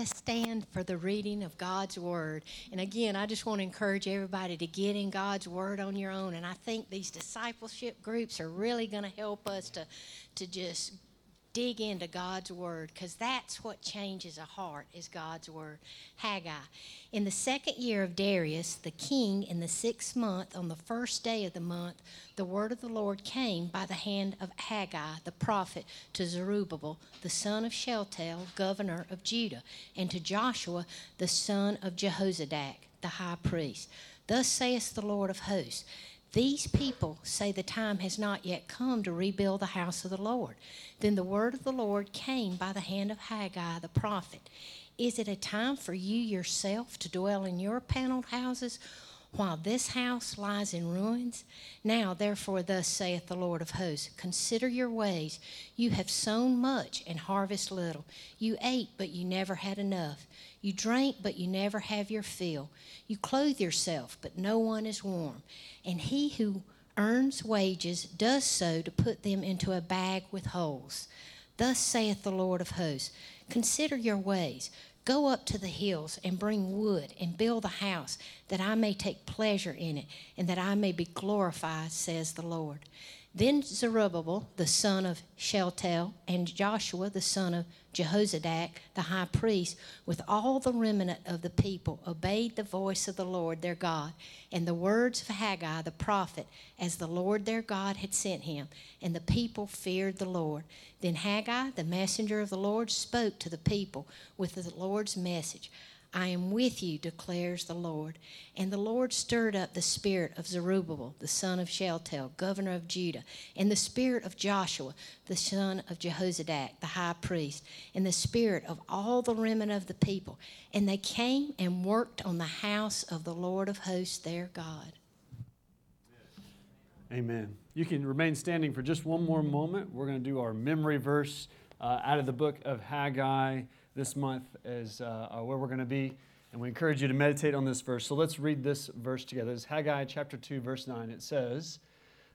us stand for the reading of God's Word. And again, I just want to encourage everybody to get in God's Word on your own. And I think these discipleship groups are really going to help us to, to just dig into God's word because that's what changes a heart is God's word. Haggai. In the second year of Darius, the king, in the sixth month, on the first day of the month, the word of the Lord came by the hand of Haggai the prophet to Zerubbabel, the son of Shealtiel, governor of Judah, and to Joshua, the son of Jehozadak, the high priest. Thus saith the Lord of hosts. These people say the time has not yet come to rebuild the house of the Lord. Then the word of the Lord came by the hand of Haggai the prophet. Is it a time for you yourself to dwell in your paneled houses while this house lies in ruins? Now, therefore, thus saith the Lord of hosts Consider your ways. You have sown much and harvest little. You ate, but you never had enough. You drank, but you never have your fill. You clothe yourself, but no one is warm. And he who earns wages does so to put them into a bag with holes. Thus saith the Lord of hosts Consider your ways. Go up to the hills and bring wood and build a house, that I may take pleasure in it, and that I may be glorified, says the Lord. Then Zerubbabel, the son of Shealtiel, and Joshua, the son of Jehozadak, the high priest, with all the remnant of the people, obeyed the voice of the Lord their God and the words of Haggai the prophet, as the Lord their God had sent him. And the people feared the Lord. Then Haggai, the messenger of the Lord, spoke to the people with the Lord's message. I am with you, declares the Lord. And the Lord stirred up the spirit of Zerubbabel, the son of Shealtiel, governor of Judah, and the spirit of Joshua, the son of Jehozadak, the high priest, and the spirit of all the remnant of the people. And they came and worked on the house of the Lord of hosts, their God. Amen. You can remain standing for just one more moment. We're going to do our memory verse uh, out of the book of Haggai this month is uh, uh, where we're going to be. And we encourage you to meditate on this verse. So let's read this verse together. It's Haggai chapter 2, verse 9. It says,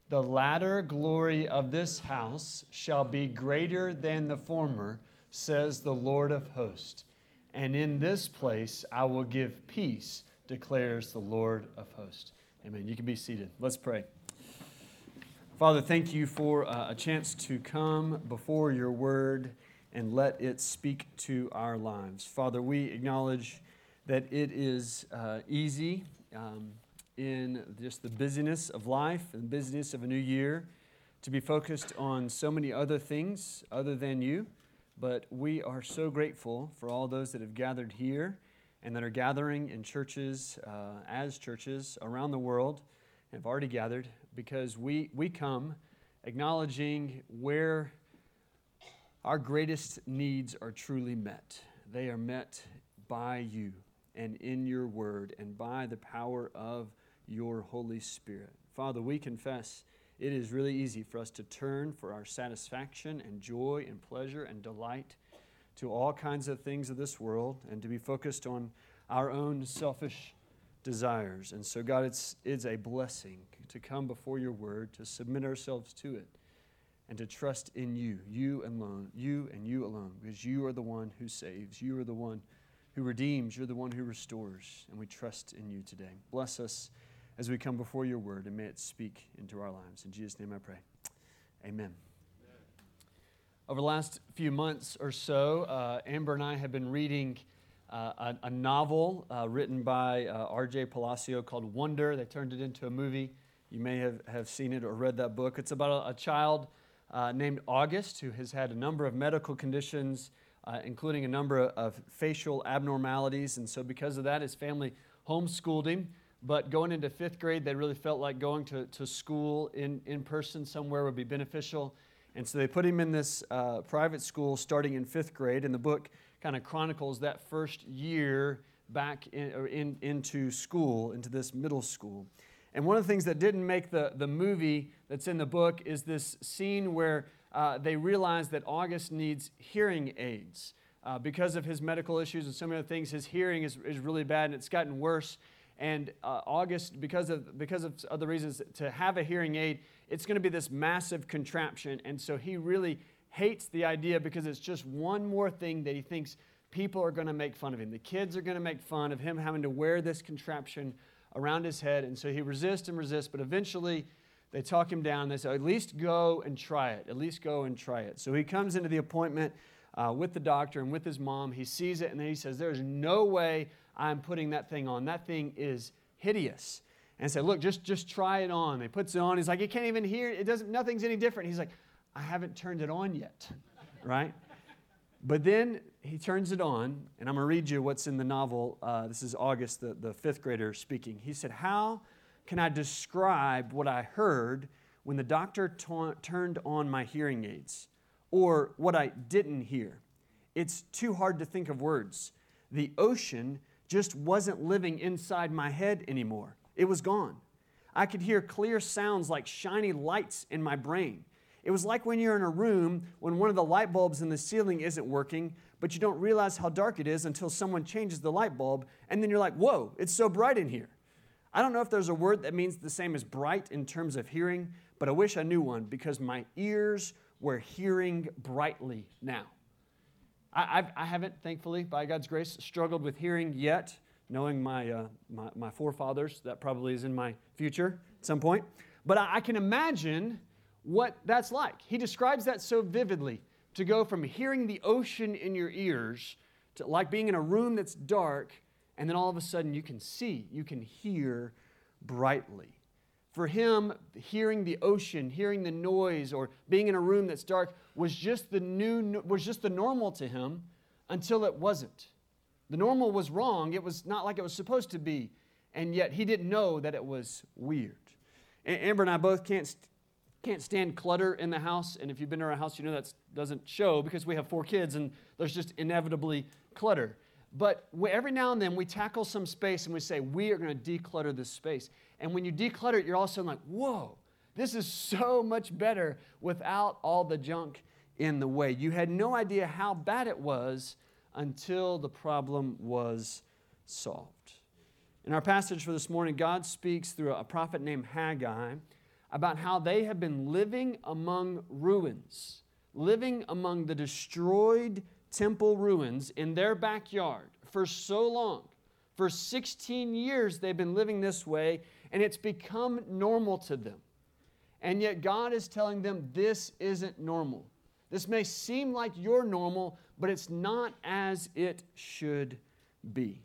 The latter glory of this house shall be greater than the former, says the Lord of hosts. And in this place I will give peace, declares the Lord of hosts. Amen. You can be seated. Let's pray. Father, thank you for uh, a chance to come before your word and let it speak to our lives. Father, we acknowledge that it is uh, easy um, in just the busyness of life and the busyness of a new year to be focused on so many other things other than you. But we are so grateful for all those that have gathered here and that are gathering in churches uh, as churches around the world have already gathered because we, we come acknowledging where our greatest needs are truly met. They are met by you and in your word and by the power of your Holy Spirit. Father, we confess it is really easy for us to turn for our satisfaction and joy and pleasure and delight to all kinds of things of this world and to be focused on our own selfish desires. And so, God, it's, it's a blessing to come before your word, to submit ourselves to it and to trust in you, you alone, you and you alone, because you are the one who saves, you are the one who redeems, you're the one who restores, and we trust in you today. Bless us as we come before your word, and may it speak into our lives. In Jesus' name I pray. Amen. Over the last few months or so, uh, Amber and I have been reading uh, a, a, novel uh, written by uh, R.J. Palacio called Wonder. They turned it into a movie. You may have, have seen it or read that book. It's about a, a child uh, named August, who has had a number of medical conditions, uh, including a number of facial abnormalities. And so, because of that, his family homeschooled him. But going into fifth grade, they really felt like going to, to school in, in person somewhere would be beneficial. And so they put him in this uh, private school starting in fifth grade. And the book kind of chronicles that first year back in, in, into school, into this middle school. And one of the things that didn't make the, the movie that's in the book is this scene where uh, they realize that August needs hearing aids. Uh, because of his medical issues and so many other things, his hearing is, is really bad and it's gotten worse. And uh, August, because of, because of other reasons, to have a hearing aid, it's going to be this massive contraption. And so he really hates the idea because it's just one more thing that he thinks people are going to make fun of him. The kids are going to make fun of him having to wear this contraption around his head. And so he resists and resists, but eventually they talk him down. They say, at least go and try it. At least go and try it. So he comes into the appointment uh, with the doctor and with his mom. He sees it and then he says, There's no way I'm putting that thing on. That thing is hideous. And say, Look, just, just try it on. He puts it on. He's like, You can't even hear it. it doesn't, nothing's any different. He's like, I haven't turned it on yet. right? But then he turns it on, and I'm going to read you what's in the novel. Uh, this is August, the, the fifth grader speaking. He said, How can I describe what I heard when the doctor t- turned on my hearing aids? Or what I didn't hear? It's too hard to think of words. The ocean just wasn't living inside my head anymore, it was gone. I could hear clear sounds like shiny lights in my brain. It was like when you're in a room when one of the light bulbs in the ceiling isn't working, but you don't realize how dark it is until someone changes the light bulb, and then you're like, whoa, it's so bright in here. I don't know if there's a word that means the same as bright in terms of hearing, but I wish I knew one because my ears were hearing brightly now. I, I've, I have not thankfully, by God's grace, struggled with hearing yet, knowing my, uh, my, my, forefathers. That probably is in my future at some point. But I, I can imagine what that's like. He describes that so vividly to go from hearing the ocean in your ears to like being in a room that's dark, and then all of a sudden you can see, you can hear brightly. For him, hearing the ocean, hearing the noise, or being in a room that's dark was just the new was just the normal to him until it wasn't. The normal was wrong. It was not like it was supposed to be, and yet he didn't know that it was weird. Amber and I both can't can't stand clutter in the house. And if you've been to our house, you know that doesn't show because we have four kids and there's just inevitably clutter. But every now and then we tackle some space and we say, we are going to declutter this space. And when you declutter it, you're also like, whoa, this is so much better without all the junk in the way. You had no idea how bad it was until the problem was solved. In our passage for this morning, God speaks through a prophet named Haggai about how they have been living among ruins, living among the destroyed temple ruins in their backyard for so long. For 16 years, they've been living this way, and it's become normal to them. And yet, God is telling them this isn't normal. This may seem like you're normal, but it's not as it should be.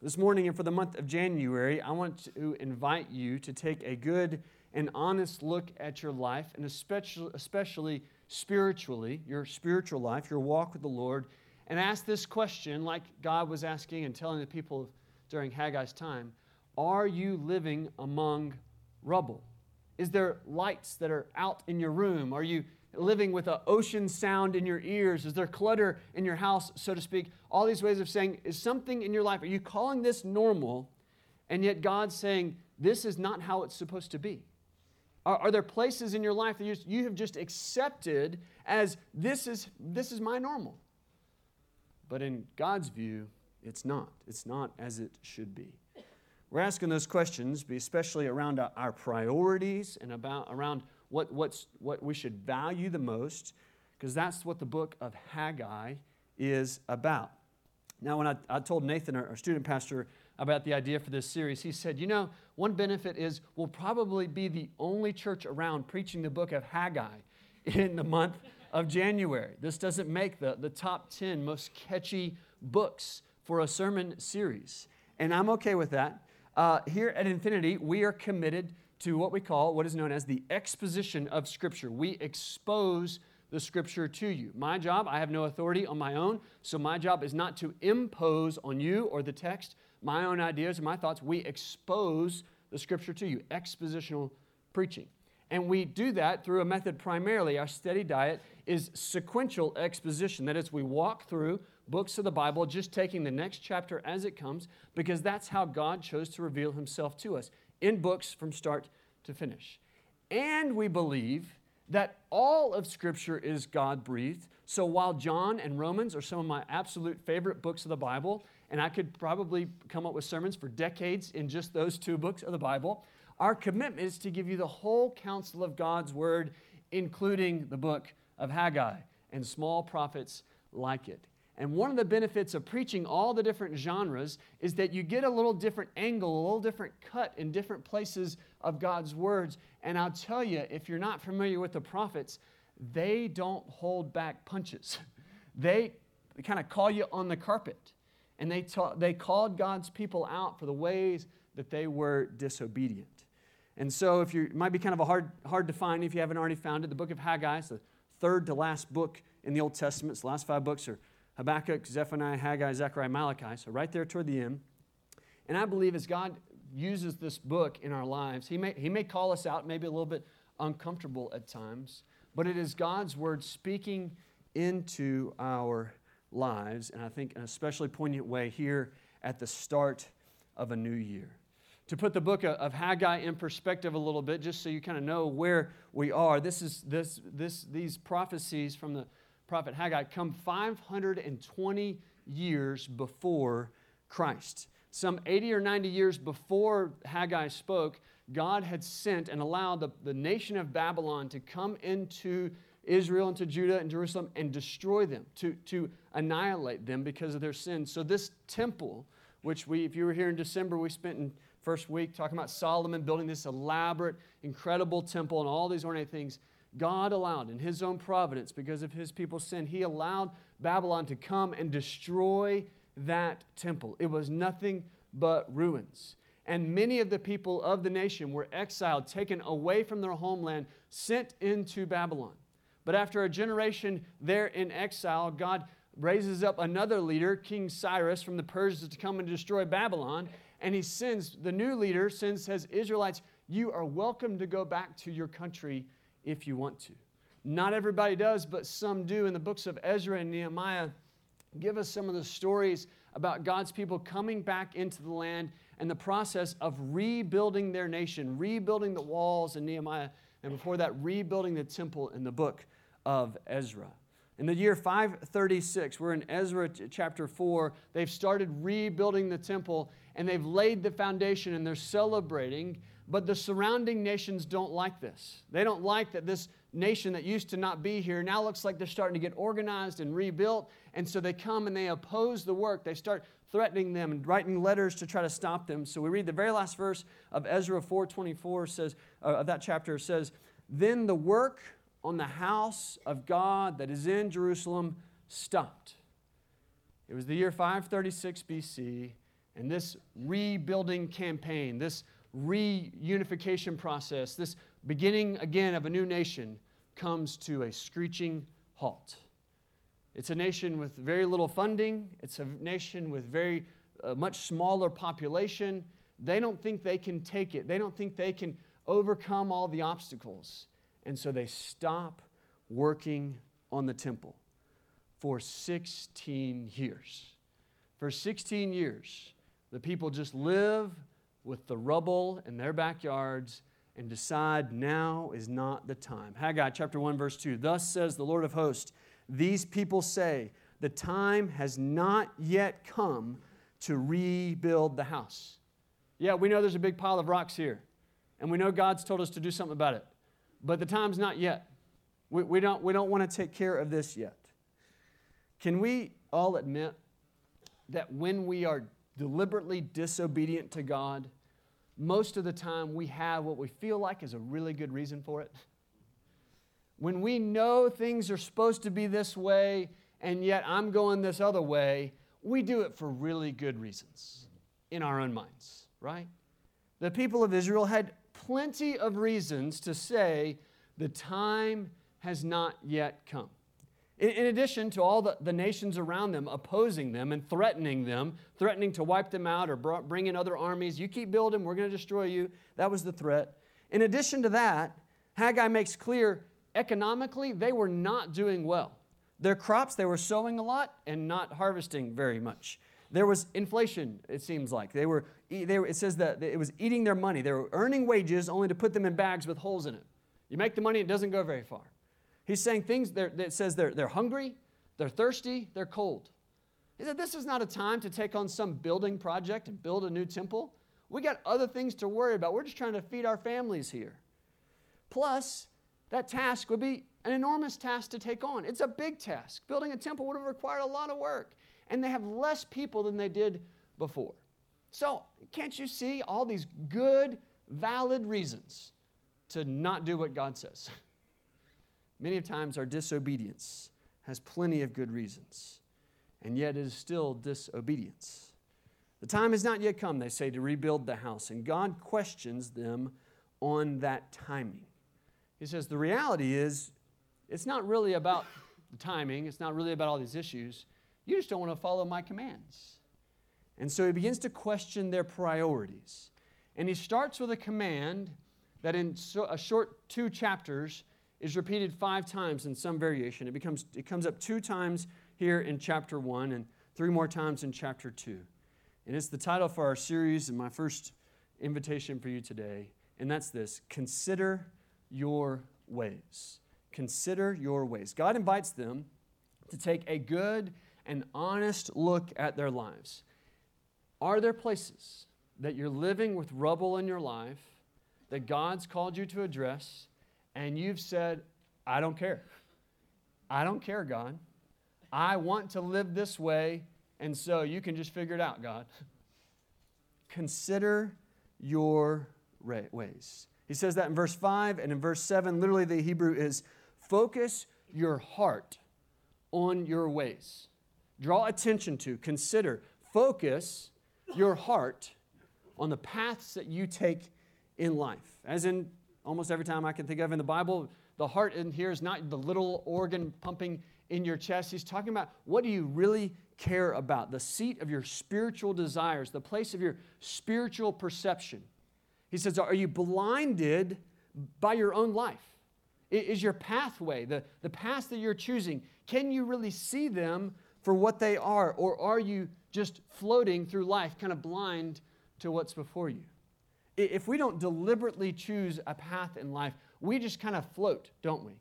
This morning and for the month of January, I want to invite you to take a good and honest look at your life, and especially, especially spiritually, your spiritual life, your walk with the Lord, and ask this question like God was asking and telling the people during Haggai's time Are you living among rubble? Is there lights that are out in your room? Are you living with an ocean sound in your ears? Is there clutter in your house, so to speak? All these ways of saying, is something in your life, are you calling this normal? And yet God's saying, this is not how it's supposed to be. Are, are there places in your life that you, you have just accepted as this is, this is my normal? But in God's view, it's not. It's not as it should be. We're asking those questions, especially around our priorities and about, around what, what's, what we should value the most, because that's what the book of Haggai is about. Now, when I, I told Nathan, our, our student pastor, about the idea for this series. He said, You know, one benefit is we'll probably be the only church around preaching the book of Haggai in the month of January. This doesn't make the, the top 10 most catchy books for a sermon series. And I'm okay with that. Uh, here at Infinity, we are committed to what we call what is known as the exposition of Scripture. We expose the Scripture to you. My job, I have no authority on my own, so my job is not to impose on you or the text, my own ideas and my thoughts, we expose the scripture to you, expositional preaching. And we do that through a method primarily. Our steady diet is sequential exposition. That is, we walk through books of the Bible, just taking the next chapter as it comes, because that's how God chose to reveal himself to us in books from start to finish. And we believe that all of Scripture is God breathed. So while John and Romans are some of my absolute favorite books of the Bible, and I could probably come up with sermons for decades in just those two books of the Bible. Our commitment is to give you the whole counsel of God's Word, including the book of Haggai and small prophets like it. And one of the benefits of preaching all the different genres is that you get a little different angle, a little different cut in different places of God's words. And I'll tell you, if you're not familiar with the prophets, they don't hold back punches. They kind of call you on the carpet. And they, ta- they called God's people out for the ways that they were disobedient. And so, if you might be kind of a hard, hard to find if you haven't already found it, the book of Haggai is the third to last book in the Old Testament. the last five books are Habakkuk, Zephaniah, Haggai, Zechariah, Malachi. So, right there toward the end. And I believe as God uses this book in our lives, He may, he may call us out, maybe a little bit uncomfortable at times, but it is God's word speaking into our lives, and I think in an especially poignant way here at the start of a new year. To put the book of Haggai in perspective a little bit, just so you kind of know where we are, this is this, this, these prophecies from the prophet Haggai come 520 years before Christ. Some 80 or 90 years before Haggai spoke, God had sent and allowed the, the nation of Babylon to come into Israel and to Judah and Jerusalem and destroy them, to, to annihilate them because of their sins. So, this temple, which we, if you were here in December, we spent in first week talking about Solomon building this elaborate, incredible temple and all these ornate things. God allowed, in His own providence, because of His people's sin, He allowed Babylon to come and destroy that temple. It was nothing but ruins. And many of the people of the nation were exiled, taken away from their homeland, sent into Babylon. But after a generation there in exile, God raises up another leader, King Cyrus from the Persians, to come and destroy Babylon. And he sends, the new leader sends, says, Israelites, you are welcome to go back to your country if you want to. Not everybody does, but some do. In the books of Ezra and Nehemiah, give us some of the stories about God's people coming back into the land and the process of rebuilding their nation, rebuilding the walls in Nehemiah, and before that, rebuilding the temple in the book of Ezra. In the year 536, we're in Ezra chapter 4, they've started rebuilding the temple and they've laid the foundation and they're celebrating but the surrounding nations don't like this. They don't like that this nation that used to not be here now looks like they're starting to get organized and rebuilt. And so they come and they oppose the work. They start threatening them and writing letters to try to stop them. So we read the very last verse of Ezra 4:24 says uh, of that chapter says, "Then the work on the house of God that is in Jerusalem stopped." It was the year 536 BC, and this rebuilding campaign, this reunification process, this beginning again of a new nation, comes to a screeching halt. It's a nation with very little funding, it's a nation with very uh, much smaller population. They don't think they can take it, they don't think they can overcome all the obstacles. And so they stop working on the temple for 16 years. For 16 years, the people just live with the rubble in their backyards and decide now is not the time. Haggai chapter 1 verse 2. Thus says the Lord of hosts, these people say, the time has not yet come to rebuild the house. Yeah, we know there's a big pile of rocks here, and we know God's told us to do something about it, but the time's not yet. We, we don't, we don't want to take care of this yet. Can we all admit that when we are deliberately disobedient to God, most of the time we have what we feel like is a really good reason for it. When we know things are supposed to be this way and yet I'm going this other way, we do it for really good reasons in our own minds, right? The people of Israel had plenty of reasons to say the time has not yet come. In, addition to all the, the nations around them opposing them and threatening them, threatening to wipe them out or bring in other armies, you keep building, we're going to destroy you. That was the threat. In addition to that, Haggai makes clear economically they were not doing well. Their crops, they were sowing a lot and not harvesting very much. There was inflation, it seems like. They were, they it says that it was eating their money. They were earning wages only to put them in bags with holes in it. You make the money, it doesn't go very far. He's saying things that says they're, they're hungry, they're thirsty, they're cold. He said, This is not a time to take on some building project and build a new temple. We got other things to worry about. We're just trying to feed our families here. Plus, that task would be an enormous task to take on. It's a big task. Building a temple would have required a lot of work, and they have less people than they did before. So, can't you see all these good, valid reasons to not do what God says? Many times our disobedience has plenty of good reasons, and yet it is still disobedience. The time has not yet come, they say, to rebuild the house, and God questions them on that timing. He says, The reality is, it's not really about the timing, it's not really about all these issues. You just don't want to follow my commands. And so he begins to question their priorities. And he starts with a command that in a short two chapters is repeated five times in some variation. It, becomes, it comes up two times here in chapter one and three more times in chapter two. And it's the title for our series and my first invitation for you today. And that's this Consider your ways. Consider your ways. God invites them to take a good and honest look at their lives. Are there places that you're living with rubble in your life that God's called you to address, and you've said, I don't care. I don't care, God. I want to live this way, and so you can just figure it out, God. Consider your ways. He says that in verse 5 and in verse 7. Literally, the Hebrew is focus your heart on your ways. Draw attention to, consider, focus your heart on the paths that you take in life. As in almost every time I can think of in the Bible, the heart in here is not the little organ pumping in your chest. He's talking about what do you really care about? The seat of your spiritual desires, the place of your spiritual perception. He says, Are you blinded by your own life? Is your pathway, the, the paths that you're choosing, can you really see them for what they are? Or are you just floating through life, kind of blind to what's before you? If we don't deliberately choose a path in life, we just kind of float, don't we?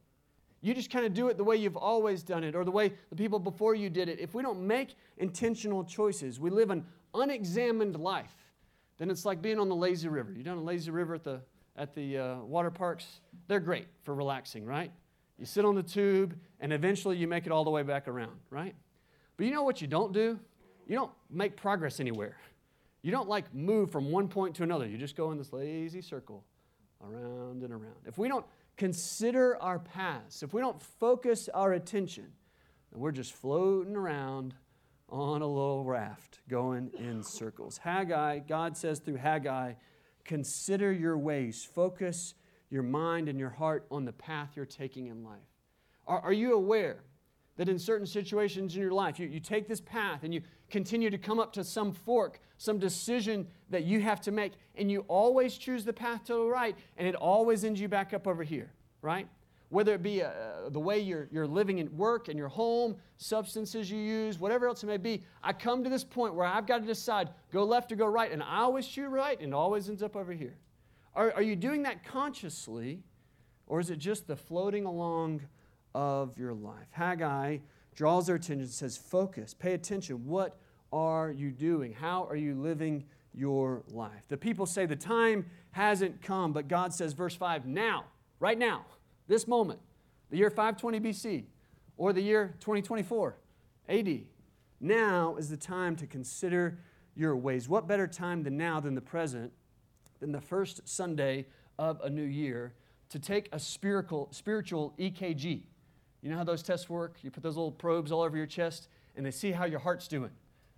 You just kind of do it the way you've always done it or the way the people before you did it. If we don't make intentional choices, we live an unexamined life, then it's like being on the lazy river. You done a lazy river at the, at the uh, water parks? They're great for relaxing, right? You sit on the tube and eventually you make it all the way back around, right? But you know what you don't do? You don't make progress anywhere. You don't like move from one point to another. You just go in this lazy circle around and around. If we don't consider our past, if we don't focus our attention, then we're just floating around on a little raft going in circles. Haggai, God says through Haggai, consider your ways, focus your mind and your heart on the path you're taking in life. Are, are you aware that in certain situations in your life, you, you take this path and you continue to come up to some fork, some decision that you have to make, and you always choose the path to the right, and it always ends you back up over here, right? Whether it be uh, the way you're, you're living at work, in your home, substances you use, whatever else it may be, I come to this point where I've got to decide go left or go right, and I always choose right, and it always ends up over here. Are, are you doing that consciously, or is it just the floating along of your life? Haggai draws their attention and says, Focus, pay attention. What are you doing? How are you living your life? The people say the time hasn't come, but God says, verse 5, now, right now, this moment, the year 520 BC, or the year 2024 AD. Now is the time to consider your ways. What better time than now than the present, than the first Sunday of a new year, to take a spiritual, spiritual EKG? You know how those tests work? You put those little probes all over your chest and they see how your heart's doing.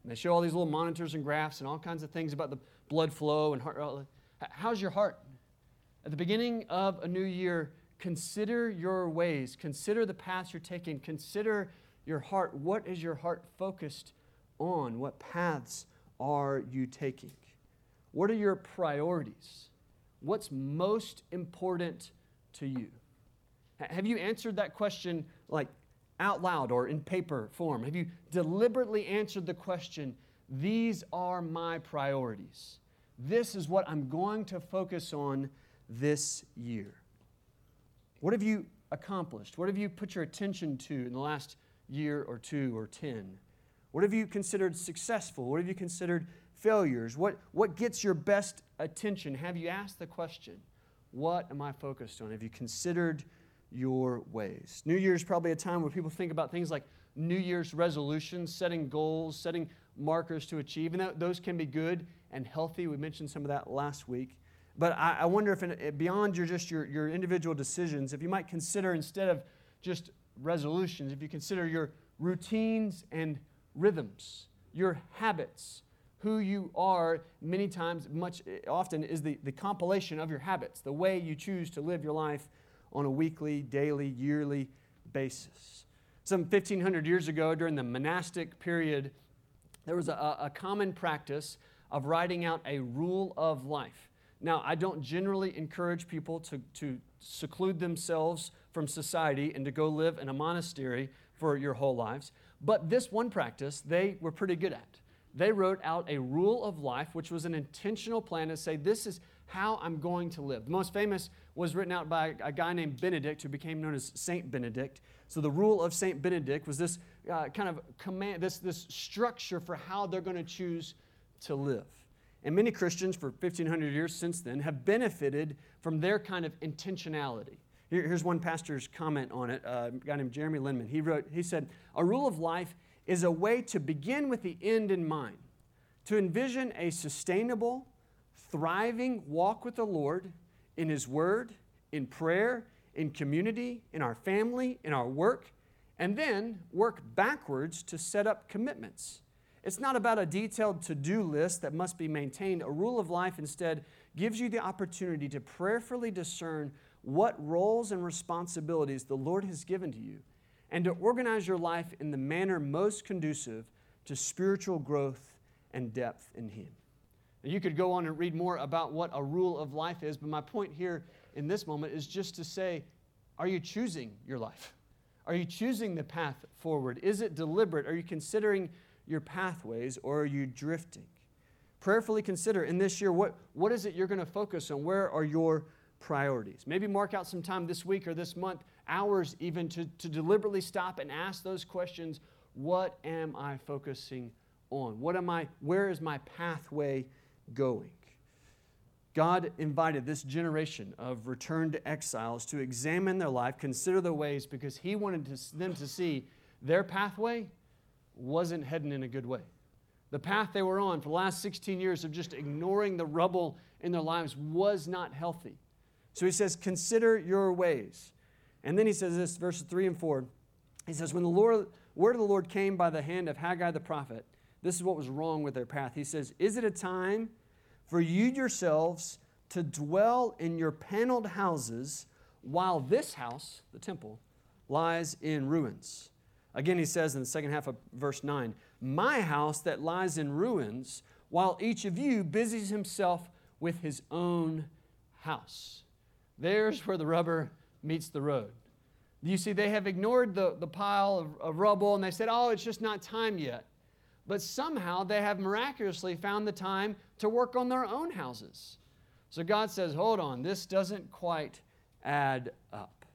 And they show all these little monitors and graphs and all kinds of things about the blood flow and heart. How's your heart? At the beginning of a new year, consider your ways, consider the paths you're taking, consider your heart. What is your heart focused on? What paths are you taking? What are your priorities? What's most important to you? Have you answered that question like out loud or in paper form? Have you deliberately answered the question, These are my priorities? This is what I'm going to focus on this year. What have you accomplished? What have you put your attention to in the last year or two or 10? What have you considered successful? What have you considered failures? What, what gets your best attention? Have you asked the question, What am I focused on? Have you considered your ways. New Year's probably a time where people think about things like New Year's resolutions, setting goals, setting markers to achieve, and those can be good and healthy. We mentioned some of that last week. But I, I wonder if, in, beyond your just your, your individual decisions, if you might consider instead of just resolutions, if you consider your routines and rhythms, your habits, who you are many times, much eh, often, is the, the compilation of your habits, the way you choose to live your life on a weekly, daily, yearly basis. Some 1,500 years ago, during the monastic period, there was a, a common practice of writing out a rule of life. Now, I don't generally encourage people to, to seclude themselves from society and to go live in a monastery for your whole lives, but this one practice they were pretty good at. They wrote out a rule of life, which was an intentional plan to say, This is how I'm going to live. The most famous was written out by a guy named Benedict, who became known as Saint Benedict. So the rule of Saint Benedict was this uh, kind of command, this, this structure for how they're going to choose to live. And many Christians for 1,500 years since then have benefited from their kind of intentionality. Here, here's one pastor's comment on it, uh, a guy named Jeremy Linneman. He wrote, he said, A rule of life is a way to begin with the end in mind, to envision a sustainable, thriving walk with the Lord in His Word, in prayer, in community, in our family, in our work, and then work backwards to set up commitments. It's not about a detailed to do list that must be maintained. A rule of life instead gives you the opportunity to prayerfully discern what roles and responsibilities the Lord has given to you and to organize your life in the manner most conducive to spiritual growth and depth in Him. You could go on and read more about what a rule of life is, but my point here in this moment is just to say are you choosing your life? Are you choosing the path forward? Is it deliberate? Are you considering your pathways or are you drifting? Prayerfully consider in this year what, what is it you're going to focus on? Where are your priorities? Maybe mark out some time this week or this month hours even to, to deliberately stop and ask those questions what am I focusing on? What am I, where is my pathway going? God invited this generation of returned exiles to examine their life, consider their ways, because He wanted to, them to see their pathway wasn't heading in a good way. The path they were on for the last 16 years of just ignoring the rubble in their lives was not healthy. So He says, Consider your ways. And then he says this, verses 3 and 4. He says, When the Lord, word of the Lord came by the hand of Haggai the prophet, this is what was wrong with their path. He says, Is it a time for you yourselves to dwell in your paneled houses while this house, the temple, lies in ruins? Again, he says in the second half of verse 9, My house that lies in ruins, while each of you busies himself with his own house. There's where the rubber meets the road. You see, they have ignored the, the pile of, of rubble and they said, oh, it's just not time yet. But somehow they have miraculously found the time to work on their own houses. So God says, hold on, this doesn't quite add up.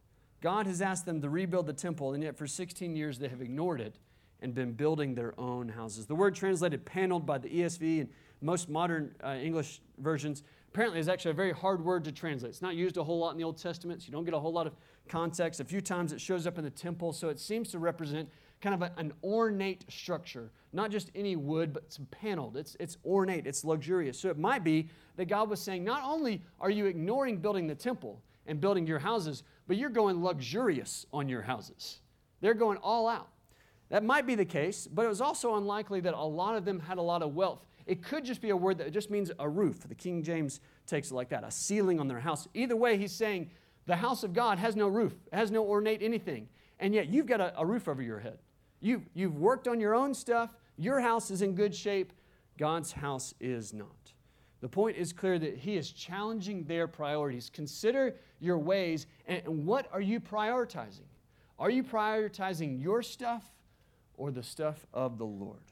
God has asked them to rebuild the temple, and yet for 16 years they have ignored it and been building their own houses. The word translated paneled by the ESV and most modern uh, English versions apparently is actually a very hard word to translate. It's not used a whole lot in the Old Testament, so you don't get a whole lot of context. A few times it shows up in the temple, so it seems to represent kind of a, an ornate structure. Not just any wood, but it's paneled. It's, it's ornate, it's luxurious. So it might be that God was saying, not only are you ignoring building the temple and building your houses, but you're going luxurious on your houses. They're going all out. That might be the case, but it was also unlikely that a lot of them had a lot of wealth. It could just be a word that just means a roof. The King James takes it like that, a ceiling on their house. Either way, he's saying the house of God has no roof, has no ornate anything. And yet you've got a, a roof over your head. You, you've worked on your own stuff. Your house is in good shape. God's house is not. The point is clear that he is challenging their priorities. Consider your ways and what are you prioritizing? Are you prioritizing your stuff or the stuff of the Lord?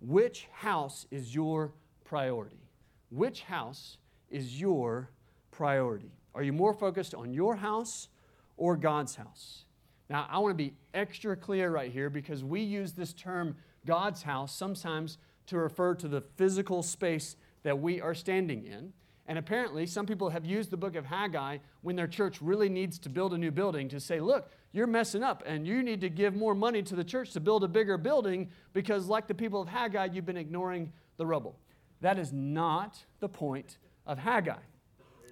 Which house is your priority? Which house is your priority? Are you more focused on your house or God's house? Now, I want to be extra clear right here because we use this term God's house sometimes to refer to the physical space that we are standing in. And apparently, some people have used the book of Haggai when their church really needs to build a new building to say, look, you're messing up and you need to give more money to the church to build a bigger building because, like the people of Haggai, you've been ignoring the rubble. That is not the point of Haggai.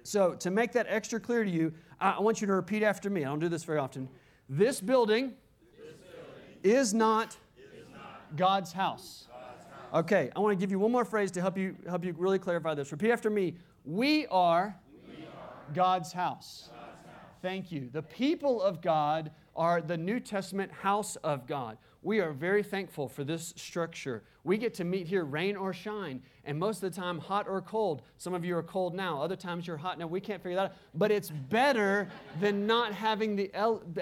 So, to make that extra clear to you, I want you to repeat after me. I don't do this very often. This building, this building is, not is not God's house. Okay, I want to give you one more phrase to help you help you really clarify this. Repeat after me. We are, we are God's, house. God's house. Thank you. The people of God are the New Testament house of God. We are very thankful for this structure. We get to meet here rain or shine, and most of the time, hot or cold. Some of you are cold now, other times you're hot now. We can't figure that out. But it's better than not having, the,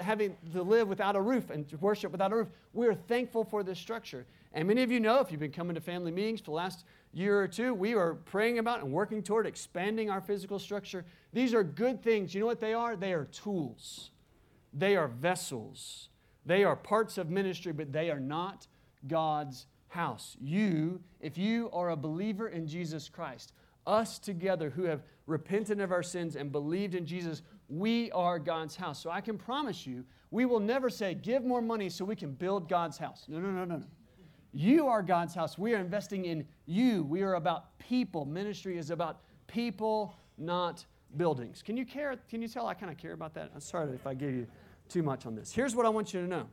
having to live without a roof and worship without a roof. We are thankful for this structure. And many of you know, if you've been coming to family meetings for the last year or two, we are praying about and working toward expanding our physical structure. These are good things. You know what they are? They are tools, they are vessels they are parts of ministry, but they are not God's house. You, if you are a believer in Jesus Christ, us together who have repented of our sins and believed in Jesus, we are God's house. So I can promise you, we will never say, give more money so we can build God's house. No, no, no, no, no. You are God's house. We are investing in you. We are about people. Ministry is about people, not buildings. Can you care? Can you tell I kind of care about that? I'm sorry if I gave you too much on this. Here's what I want you to know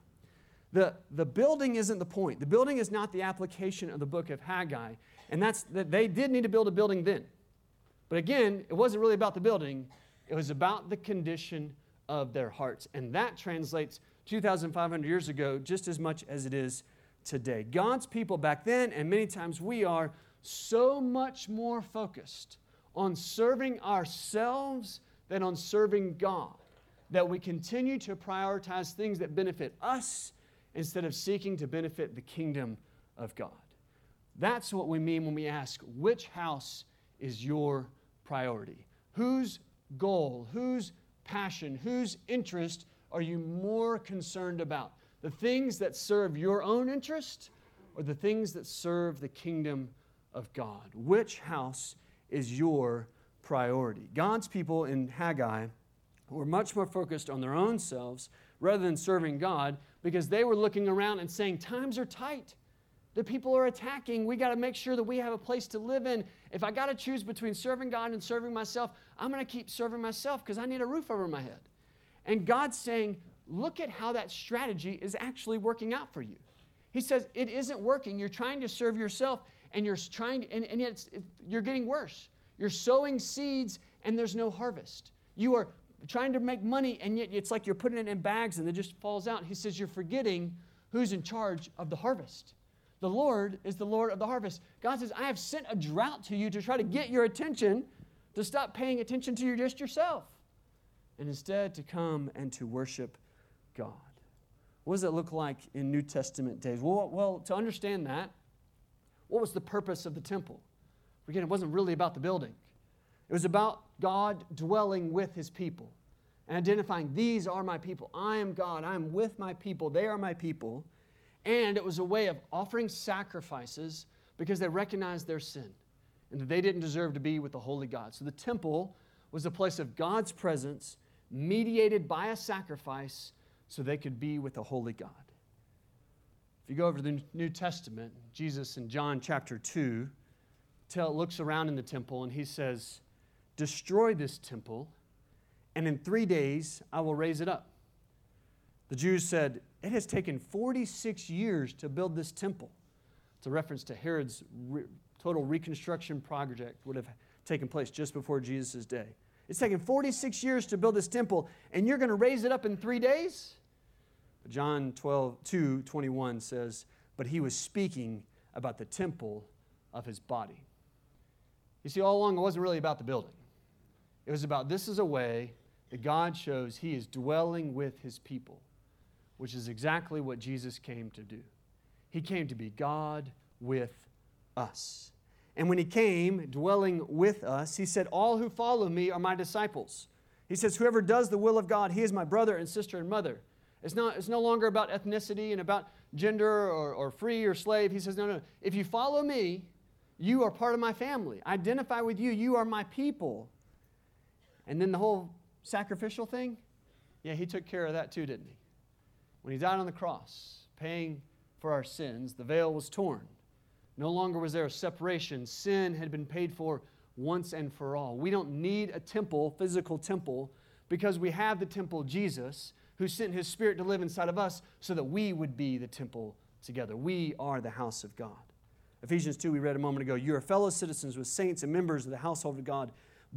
the, the building isn't the point. The building is not the application of the book of Haggai. And that's that they did need to build a building then. But again, it wasn't really about the building, it was about the condition of their hearts. And that translates 2,500 years ago just as much as it is today. God's people back then, and many times we are, so much more focused on serving ourselves than on serving God that we continue to prioritize things that benefit us instead of seeking to benefit the kingdom of God. That's what we mean when we ask, which house is your priority? Whose goal, whose passion, whose interest are you more concerned about? The things that serve your own interest or the things that serve the kingdom of God? Which house is your priority? God's people in Haggai were much more focused on their own selves rather than serving God because they were looking around and saying, Times are tight. The people are attacking. We got to make sure that we have a place to live in. If I got to choose between serving God and serving myself, I'm going to keep serving myself because I need a roof over my head. And God's saying, Look at how that strategy is actually working out for you. He says, It isn't working. You're trying to serve yourself and you're trying, to, and, and yet it, you're getting worse. You're sowing seeds and there's no harvest. You are trying to make money, and yet it's like you're putting it in bags and it just falls out. He says, You're forgetting who's in charge of the harvest. The Lord is the Lord of the harvest. God says, I have sent a drought to you to try to get your attention, to stop paying attention to just yourself, and instead to come and to worship God. What does it look like in New Testament days? Well, well, to understand that, what was the purpose of the temple? Again, it wasn't really about the building. It was about God dwelling with his people and identifying, these are my people. I am God. I am with my people. They are my people. And it was a way of offering sacrifices because they recognized their sin and that they didn't deserve to be with the holy God. So the temple was a place of God's presence mediated by a sacrifice so they could be with the holy God. If you go over to the New Testament, Jesus in John chapter 2 tell, looks around in the temple and he says, Destroy this temple, and in three days I will raise it up. The Jews said, It has taken 46 years to build this temple. It's a reference to Herod's re- total reconstruction project, would have taken place just before Jesus' day. It's taken 46 years to build this temple, and you're going to raise it up in three days? But John 12, 2 21 says, But he was speaking about the temple of his body. You see, all along, it wasn't really about the building. It was about this is a way that God shows he is dwelling with his people, which is exactly what Jesus came to do. He came to be God with us. And when he came dwelling with us, he said, All who follow me are my disciples. He says, Whoever does the will of God, he is my brother and sister and mother. It's, not, it's no longer about ethnicity and about gender or, or free or slave. He says, No, no. If you follow me, You are part of my family. I identify with you. You are my people. And then the whole sacrificial thing, yeah, he took care of that too, didn't he? When he died on the cross, paying for our sins, the veil was torn. No longer was there a separation. Sin had been paid for once and for all. We don't need a temple, physical temple, because we have the temple Jesus, who sent his spirit to live inside of us so that we would be the temple together. We are the house of God. Ephesians 2, we read a moment ago, you are fellow citizens with saints and members of the household of God,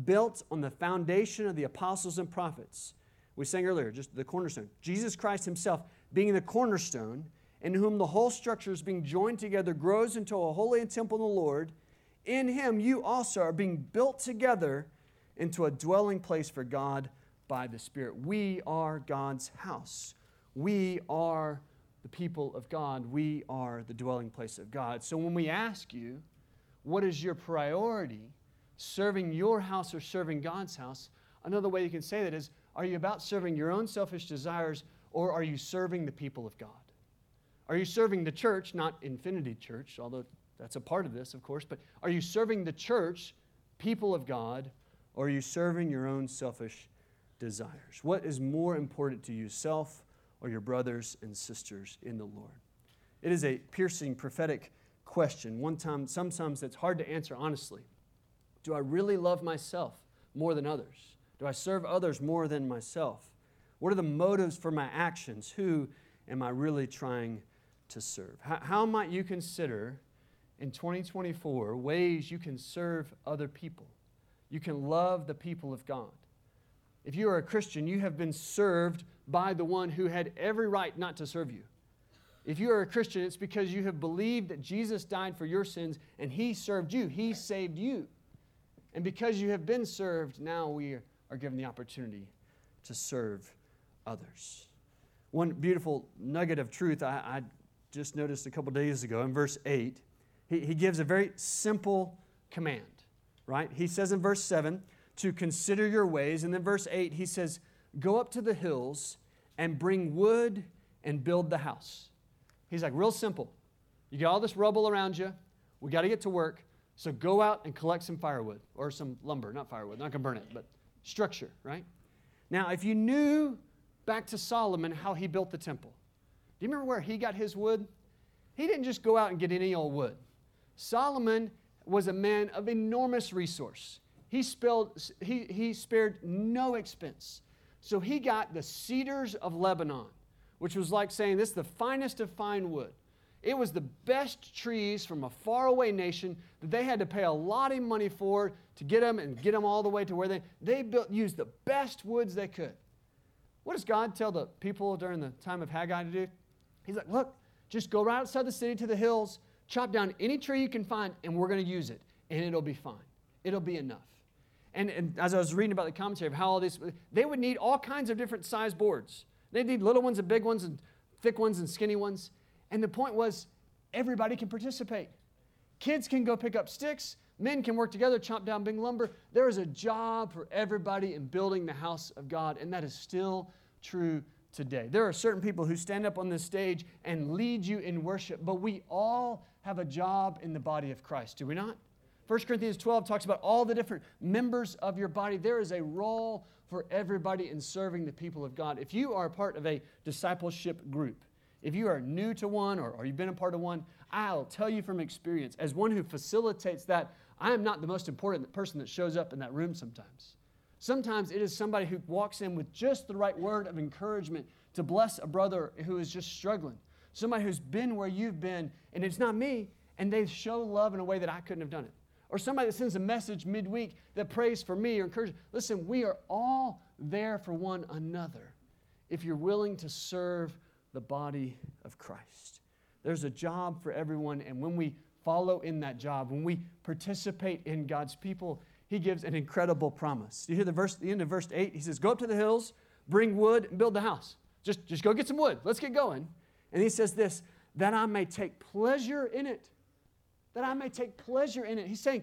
built on the foundation of the apostles and prophets. We sang earlier, just the cornerstone. Jesus Christ himself being the cornerstone, in whom the whole structure is being joined together, grows into a holy temple in the Lord. In him you also are being built together into a dwelling place for God by the Spirit. We are God's house. We are the people of God. We are the dwelling place of God. So when we ask you, what is your priority? Serving your house or serving God's house? Another way you can say that is, are you about serving your own selfish desires or are you serving the people of God? Are you serving the church, not Infinity Church, although that's a part of this, of course, but are you serving the church, people of God, or are you serving your own selfish desires? What is more important to you, self or your brothers and sisters in the Lord? It is a piercing prophetic question. One time, sometimes it's hard to answer honestly. Do I really love myself more than others? Do I serve others more than myself? What are the motives for my actions? Who am I really trying to serve? How, how might you consider in 2024 ways you can serve other people? You can love the people of God. If you are a Christian, you have been served by the one who had every right not to serve you. If you are a Christian, it's because you have believed that Jesus died for your sins and he served you, he saved you. And because you have been served, now we are given the opportunity to serve others. One beautiful nugget of truth I, I just noticed a couple days ago in verse 8, he, he gives a very simple command, right? He says in verse 7, to consider your ways. And then verse 8, he says, Go up to the hills and bring wood and build the house. He's like, real simple. You got all this rubble around you. We got to get to work. So go out and collect some firewood or some lumber, not firewood, not to burn it, but structure, right? Now, if you knew back to Solomon how he built the temple, do you remember where he got his wood? He didn't just go out and get any old wood. Solomon was a man of enormous resource. He, spelled, he, he spared no expense. So he got the cedars of Lebanon, which was like saying this is the finest of fine wood. It was the best trees from a faraway nation that they had to pay a lot of money for to get them and get them all the way to where they, they built, used the best woods they could. What does God tell the people during the time of Haggai to do? He's like, look, just go right outside the city to the hills, chop down any tree you can find, and we're going to use it, and it'll be fine. It'll be enough. And, and as I was reading about the commentary of how all these, they would need all kinds of different size boards. They'd need little ones and big ones and thick ones and skinny ones. And the point was, everybody can participate. Kids can go pick up sticks. Men can work together, chop down big lumber. There is a job for everybody in building the house of God, and that is still true today. There are certain people who stand up on this stage and lead you in worship, but we all have a job in the body of Christ, do we not? 1 Corinthians 12 talks about all the different members of your body. There is a role for everybody in serving the people of God. If you are part of a discipleship group, if you are new to one or, or you've been a part of one, I'll tell you from experience, as one who facilitates that, I am not the most important person that shows up in that room sometimes. Sometimes it is somebody who walks in with just the right word of encouragement to bless a brother who is just struggling. Somebody who's been where you've been, and it's not me, and they show love in a way that I couldn't have done it or somebody that sends a message midweek that prays for me or encourages. Listen, we are all there for one another if you're willing to serve the body of Christ. There's a job for everyone, and when we follow in that job, when we participate in God's people, He gives an incredible promise. You hear the verse, the end of verse 8? He says, Go up to the hills, bring wood, and build the house. Just, just go get some wood. Let's get going. And he says this, that I may take pleasure in it that I may take pleasure in it. He's saying,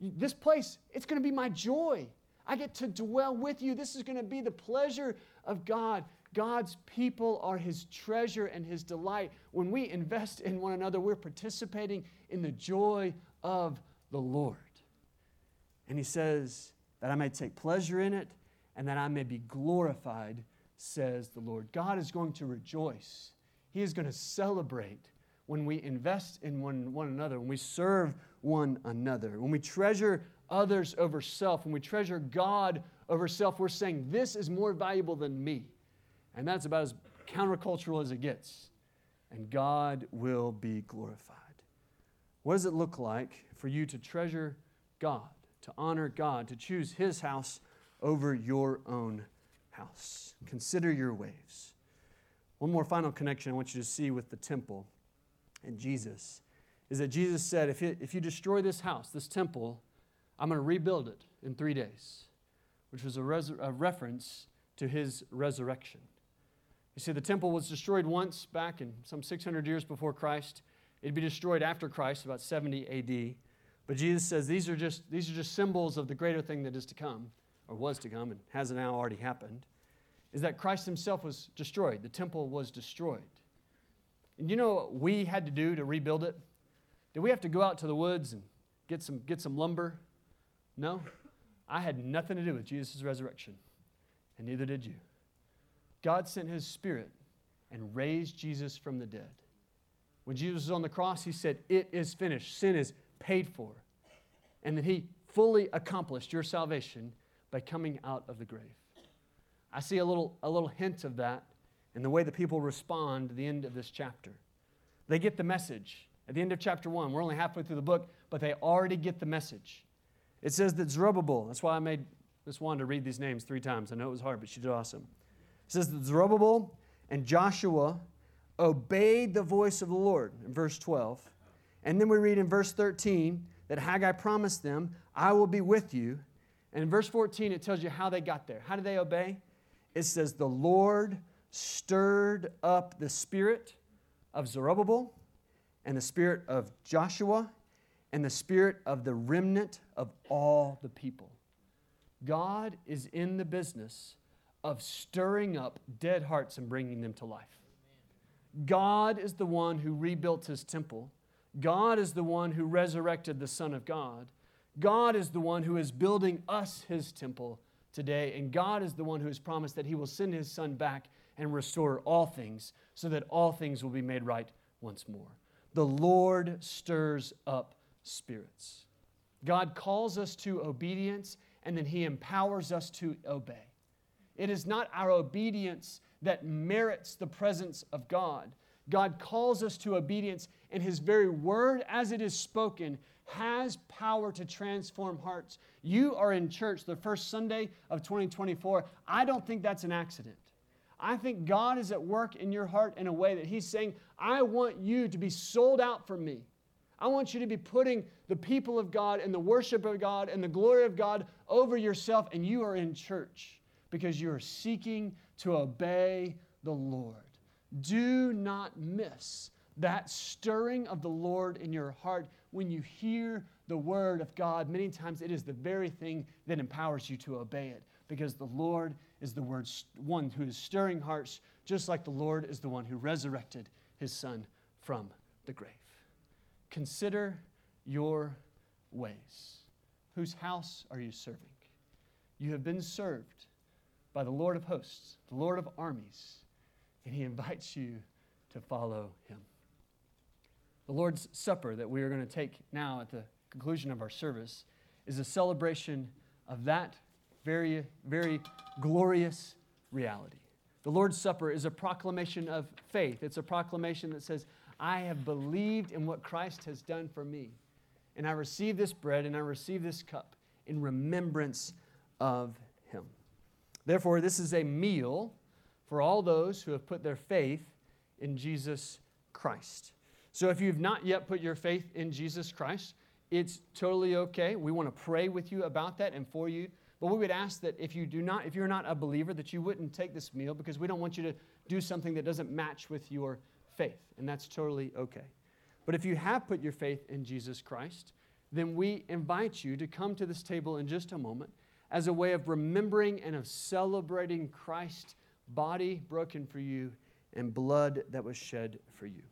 This place, it's going to be my joy. I get to dwell with you. This is going to be the pleasure of God. God's people are his treasure and his delight. When we invest in one another, we're participating in the joy of the Lord. And he says, that I may take pleasure in it and that I may be glorified, says the Lord. God is going to rejoice. He is going to celebrate when we invest in one, one another, when we serve one another, when we treasure others over self, when we treasure God over self, we're saying, This is more valuable than me. And that's about as countercultural as it gets. And God will be glorified. What does it look like for you to treasure God, to honor God, to choose His house over your own house? Consider your ways. One more final connection I want you to see with the temple and Jesus is that Jesus said, if you, if you destroy this house, this temple, I'm going to rebuild it in three days, which was a, res- a reference to his resurrection. You see, the temple was destroyed once back in some 600 years before Christ. It'd be destroyed after Christ, about 70 AD. But Jesus says these are just, these are just symbols of the greater thing that is to come, or was to come, and has now already happened, is that Christ himself was destroyed. The temple was destroyed. And you know what we had to do to rebuild it? Did we have to go out to the woods and get some, get some lumber? No. I had nothing to do with Jesus' resurrection, and neither did you. God sent his spirit and raised Jesus from the dead. When Jesus was on the cross, he said, It is finished. Sin is paid for. And that he fully accomplished your salvation by coming out of the grave. I see a little, a little hint of that in the way that people respond to the end of this chapter. They get the message. At the end of chapter one, we're only halfway through the book, but they already get the message. It says that Zerubbabel, that's why I made Miss Wanda read these names three times. I know it was hard, but she did awesome. It says that Zerubbabel and Joshua obeyed the voice of the Lord in verse 12. And then we read in verse 13 that Haggai promised them, I will be with you. And in verse 14, it tells you how they got there. How did they obey? It says, The Lord stirred up the spirit of Zerubbabel and the spirit of Joshua and the spirit of the remnant of all the people. God is in the business of stirring up dead hearts and bringing them to life. God is the one who rebuilt his temple. God is the one who resurrected the Son of God. God is the one who is building us his temple today. And God is the one who has promised that he will send his Son back and restore all things so that all things will be made right once more. The Lord stirs up spirits. God calls us to obedience and then he empowers us to obey. It is not our obedience that merits the presence of God. God calls us to obedience, and His very word, as it is spoken, has power to transform hearts. You are in church the first Sunday of 2024. I don't think that's an accident. I think God is at work in your heart in a way that He's saying, I want you to be sold out for me. I want you to be putting the people of God and the worship of God and the glory of God over yourself, and you are in church because you are seeking to obey the Lord. Do not miss that stirring of the Lord in your heart when you hear the word of God. Many times it is the very thing that empowers you to obey it because the Lord is the word, one who is stirring hearts, just like the Lord is the one who resurrected his son from the grave. Consider your ways. Whose house are you serving? You have been served by the Lord of hosts, the Lord of armies, and he invites you to follow him. The Lord's Supper that we are going to take now at the conclusion of our service is a celebration of that very, very glorious reality. The Lord's Supper is a proclamation of faith. It's a proclamation that says, I have believed in what Christ has done for me. And I receive this bread and I receive this cup in remembrance of. Therefore, this is a meal for all those who have put their faith in Jesus Christ. So if you've not yet put your faith in Jesus Christ, it's totally okay. We want to pray with you about that and for you. But we would ask that if you do not, if you're not a believer, that you wouldn't take this meal because we don't want you to do something that doesn't match with your faith, and that's totally okay. But if you have put your faith in Jesus Christ, then we invite you to come to this table in just a moment as a way of remembering and of celebrating Christ's body broken for you, and blood that was shed for you.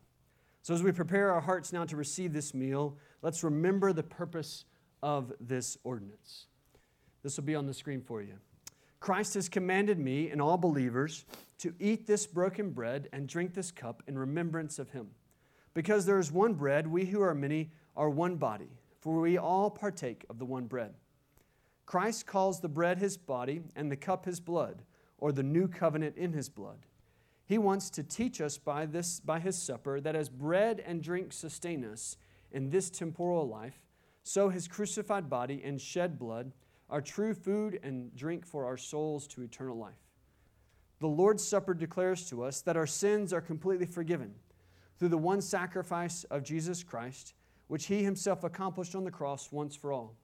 So, as we prepare our hearts now to receive this meal, let's remember the purpose of this ordinance. This will be on the screen for you. Christ has commanded me and all believers to eat this broken bread and drink this cup in remembrance of him. Because there is one bread, we who are many are one body, for we all partake of the one bread. Christ calls the bread his body and the cup his blood, or the new covenant in his blood. He wants to teach us by this by his supper that as bread and drink sustain us in this temporal life, so his crucified body and shed blood are true food and drink for our souls to eternal life. The Lord's Supper declares to us that our sins are completely forgiven through the one sacrifice of Jesus Christ, which he himself accomplished on the cross once for all.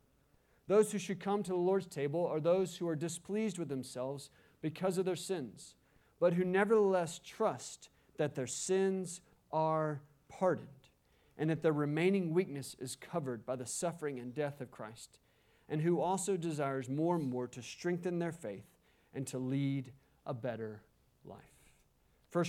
Those who should come to the Lord's table are those who are displeased with themselves because of their sins, but who nevertheless trust that their sins are pardoned and that their remaining weakness is covered by the suffering and death of Christ, and who also desires more and more to strengthen their faith and to lead a better life. 1